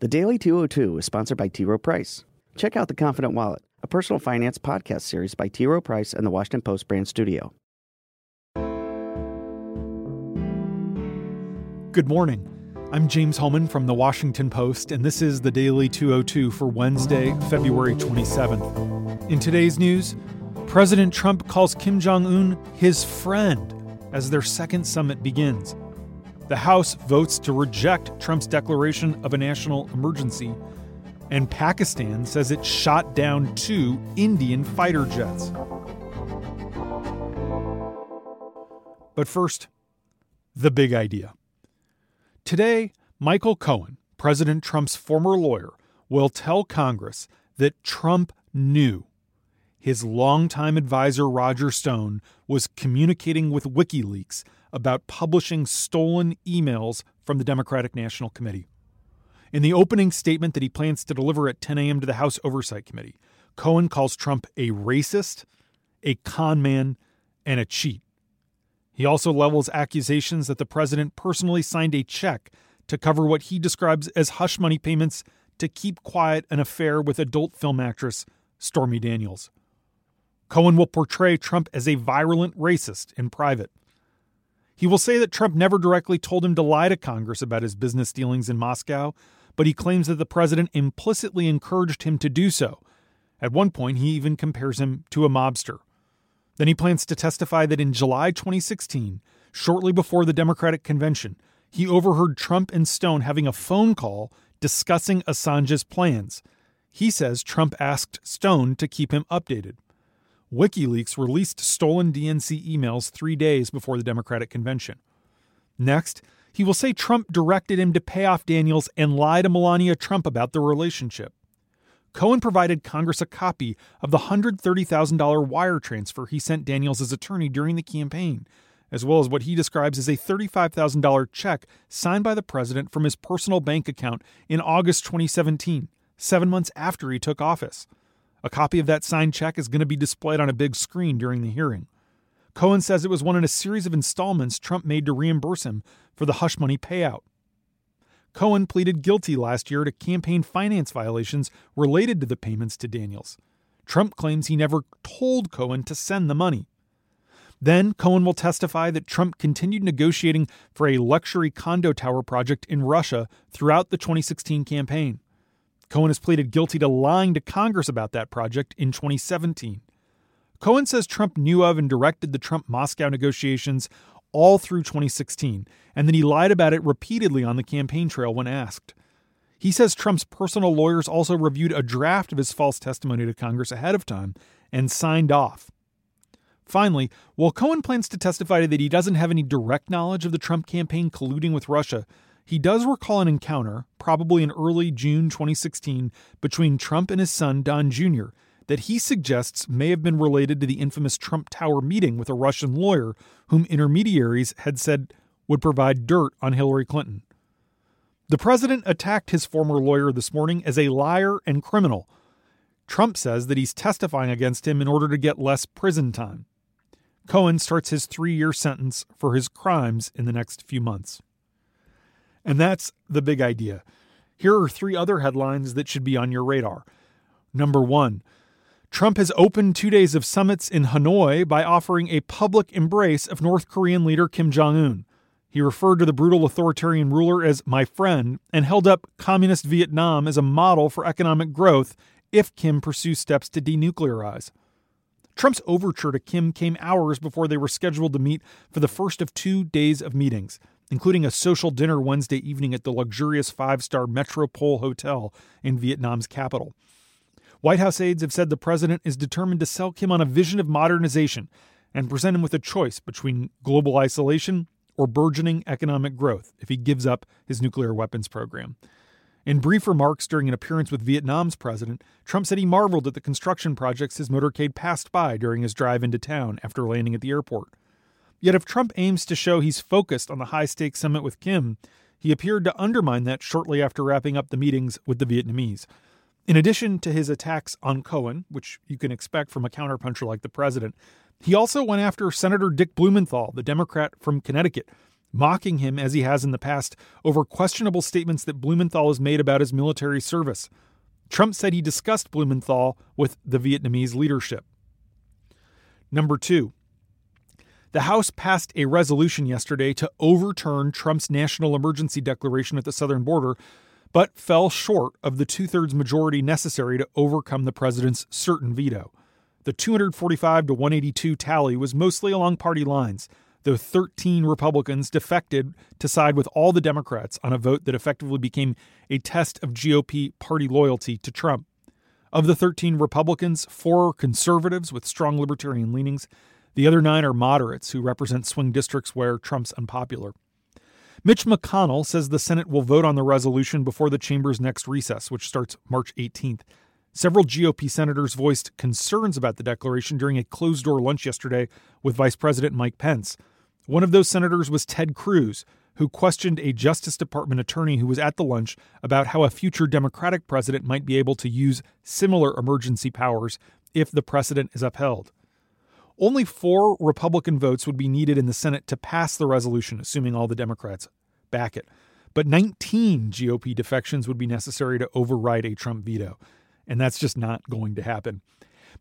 The Daily 202 is sponsored by T. Rowe Price. Check out The Confident Wallet, a personal finance podcast series by T. Rowe Price and the Washington Post brand studio. Good morning. I'm James Hohmann from the Washington Post, and this is the Daily 202 for Wednesday, February 27th. In today's news, President Trump calls Kim Jong un his friend as their second summit begins. The House votes to reject Trump's declaration of a national emergency, and Pakistan says it shot down two Indian fighter jets. But first, the big idea. Today, Michael Cohen, President Trump's former lawyer, will tell Congress that Trump knew his longtime advisor Roger Stone was communicating with WikiLeaks about publishing stolen emails from the Democratic National Committee. In the opening statement that he plans to deliver at 10 a.m. to the House Oversight Committee, Cohen calls Trump a racist, a con man, and a cheat. He also levels accusations that the president personally signed a check to cover what he describes as hush money payments to keep quiet an affair with adult film actress Stormy Daniels. Cohen will portray Trump as a virulent racist in private. He will say that Trump never directly told him to lie to Congress about his business dealings in Moscow, but he claims that the president implicitly encouraged him to do so. At one point, he even compares him to a mobster. Then he plans to testify that in July 2016, shortly before the Democratic convention, he overheard Trump and Stone having a phone call discussing Assange's plans. He says Trump asked Stone to keep him updated. WikiLeaks released stolen DNC emails three days before the Democratic convention. Next, he will say Trump directed him to pay off Daniels and lie to Melania Trump about the relationship. Cohen provided Congress a copy of the $130,000 wire transfer he sent Daniels' attorney during the campaign, as well as what he describes as a $35,000 check signed by the president from his personal bank account in August 2017, seven months after he took office. A copy of that signed check is going to be displayed on a big screen during the hearing. Cohen says it was one in a series of installments Trump made to reimburse him for the hush money payout. Cohen pleaded guilty last year to campaign finance violations related to the payments to Daniels. Trump claims he never told Cohen to send the money. Then Cohen will testify that Trump continued negotiating for a luxury condo tower project in Russia throughout the 2016 campaign. Cohen has pleaded guilty to lying to Congress about that project in 2017. Cohen says Trump knew of and directed the Trump Moscow negotiations all through 2016, and that he lied about it repeatedly on the campaign trail when asked. He says Trump's personal lawyers also reviewed a draft of his false testimony to Congress ahead of time and signed off. Finally, while Cohen plans to testify that he doesn't have any direct knowledge of the Trump campaign colluding with Russia, he does recall an encounter, probably in early June 2016, between Trump and his son Don Jr., that he suggests may have been related to the infamous Trump Tower meeting with a Russian lawyer whom intermediaries had said would provide dirt on Hillary Clinton. The president attacked his former lawyer this morning as a liar and criminal. Trump says that he's testifying against him in order to get less prison time. Cohen starts his three year sentence for his crimes in the next few months. And that's the big idea. Here are three other headlines that should be on your radar. Number one, Trump has opened two days of summits in Hanoi by offering a public embrace of North Korean leader Kim Jong un. He referred to the brutal authoritarian ruler as my friend and held up communist Vietnam as a model for economic growth if Kim pursues steps to denuclearize. Trump's overture to Kim came hours before they were scheduled to meet for the first of two days of meetings, including a social dinner Wednesday evening at the luxurious five star Metropole Hotel in Vietnam's capital. White House aides have said the president is determined to sell Kim on a vision of modernization and present him with a choice between global isolation or burgeoning economic growth if he gives up his nuclear weapons program. In brief remarks during an appearance with Vietnam's president, Trump said he marveled at the construction projects his motorcade passed by during his drive into town after landing at the airport. Yet, if Trump aims to show he's focused on the high stakes summit with Kim, he appeared to undermine that shortly after wrapping up the meetings with the Vietnamese. In addition to his attacks on Cohen, which you can expect from a counterpuncher like the president, he also went after Senator Dick Blumenthal, the Democrat from Connecticut, mocking him as he has in the past over questionable statements that Blumenthal has made about his military service. Trump said he discussed Blumenthal with the Vietnamese leadership. Number two, the House passed a resolution yesterday to overturn Trump's national emergency declaration at the southern border, but fell short of the two thirds majority necessary to overcome the president's certain veto. The 245 to 182 tally was mostly along party lines, though 13 Republicans defected to side with all the Democrats on a vote that effectively became a test of GOP party loyalty to Trump. Of the 13 Republicans, four are conservatives with strong libertarian leanings. The other nine are moderates who represent swing districts where Trump's unpopular. Mitch McConnell says the Senate will vote on the resolution before the chamber's next recess, which starts March 18th. Several GOP senators voiced concerns about the declaration during a closed door lunch yesterday with Vice President Mike Pence. One of those senators was Ted Cruz, who questioned a Justice Department attorney who was at the lunch about how a future Democratic president might be able to use similar emergency powers if the precedent is upheld. Only four Republican votes would be needed in the Senate to pass the resolution, assuming all the Democrats back it. But 19 GOP defections would be necessary to override a Trump veto. And that's just not going to happen.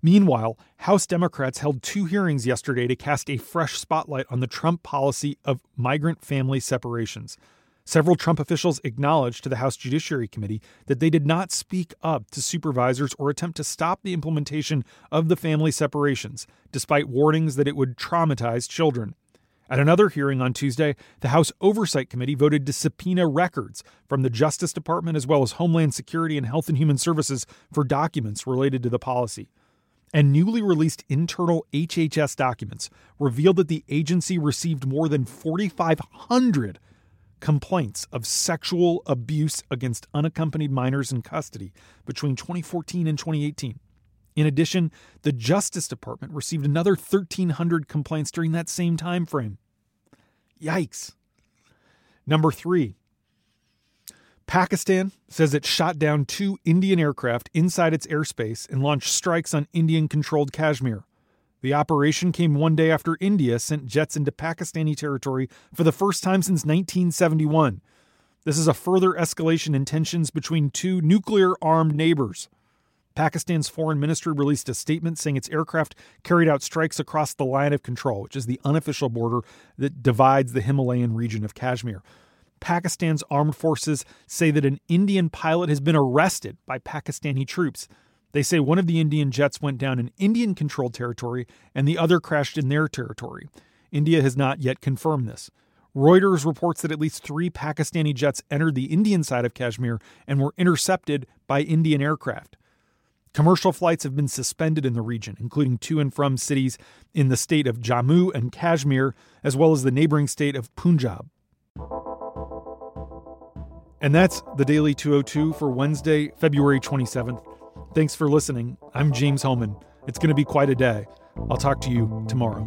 Meanwhile, House Democrats held two hearings yesterday to cast a fresh spotlight on the Trump policy of migrant family separations. Several Trump officials acknowledged to the House Judiciary Committee that they did not speak up to supervisors or attempt to stop the implementation of the family separations, despite warnings that it would traumatize children. At another hearing on Tuesday, the House Oversight Committee voted to subpoena records from the Justice Department as well as Homeland Security and Health and Human Services for documents related to the policy and newly released internal HHS documents revealed that the agency received more than 4,500 complaints of sexual abuse against unaccompanied minors in custody between 2014 and 2018. In addition, the Justice Department received another 1,300 complaints during that same time frame. Yikes. Number three, Pakistan says it shot down two Indian aircraft inside its airspace and launched strikes on Indian controlled Kashmir. The operation came one day after India sent jets into Pakistani territory for the first time since 1971. This is a further escalation in tensions between two nuclear armed neighbors. Pakistan's foreign ministry released a statement saying its aircraft carried out strikes across the line of control, which is the unofficial border that divides the Himalayan region of Kashmir. Pakistan's armed forces say that an Indian pilot has been arrested by Pakistani troops. They say one of the Indian jets went down in Indian controlled territory and the other crashed in their territory. India has not yet confirmed this. Reuters reports that at least three Pakistani jets entered the Indian side of Kashmir and were intercepted by Indian aircraft. Commercial flights have been suspended in the region, including to and from cities in the state of Jammu and Kashmir, as well as the neighboring state of Punjab. And that's the Daily 202 for Wednesday, February 27th. Thanks for listening. I'm James Hohmann. It's going to be quite a day. I'll talk to you tomorrow.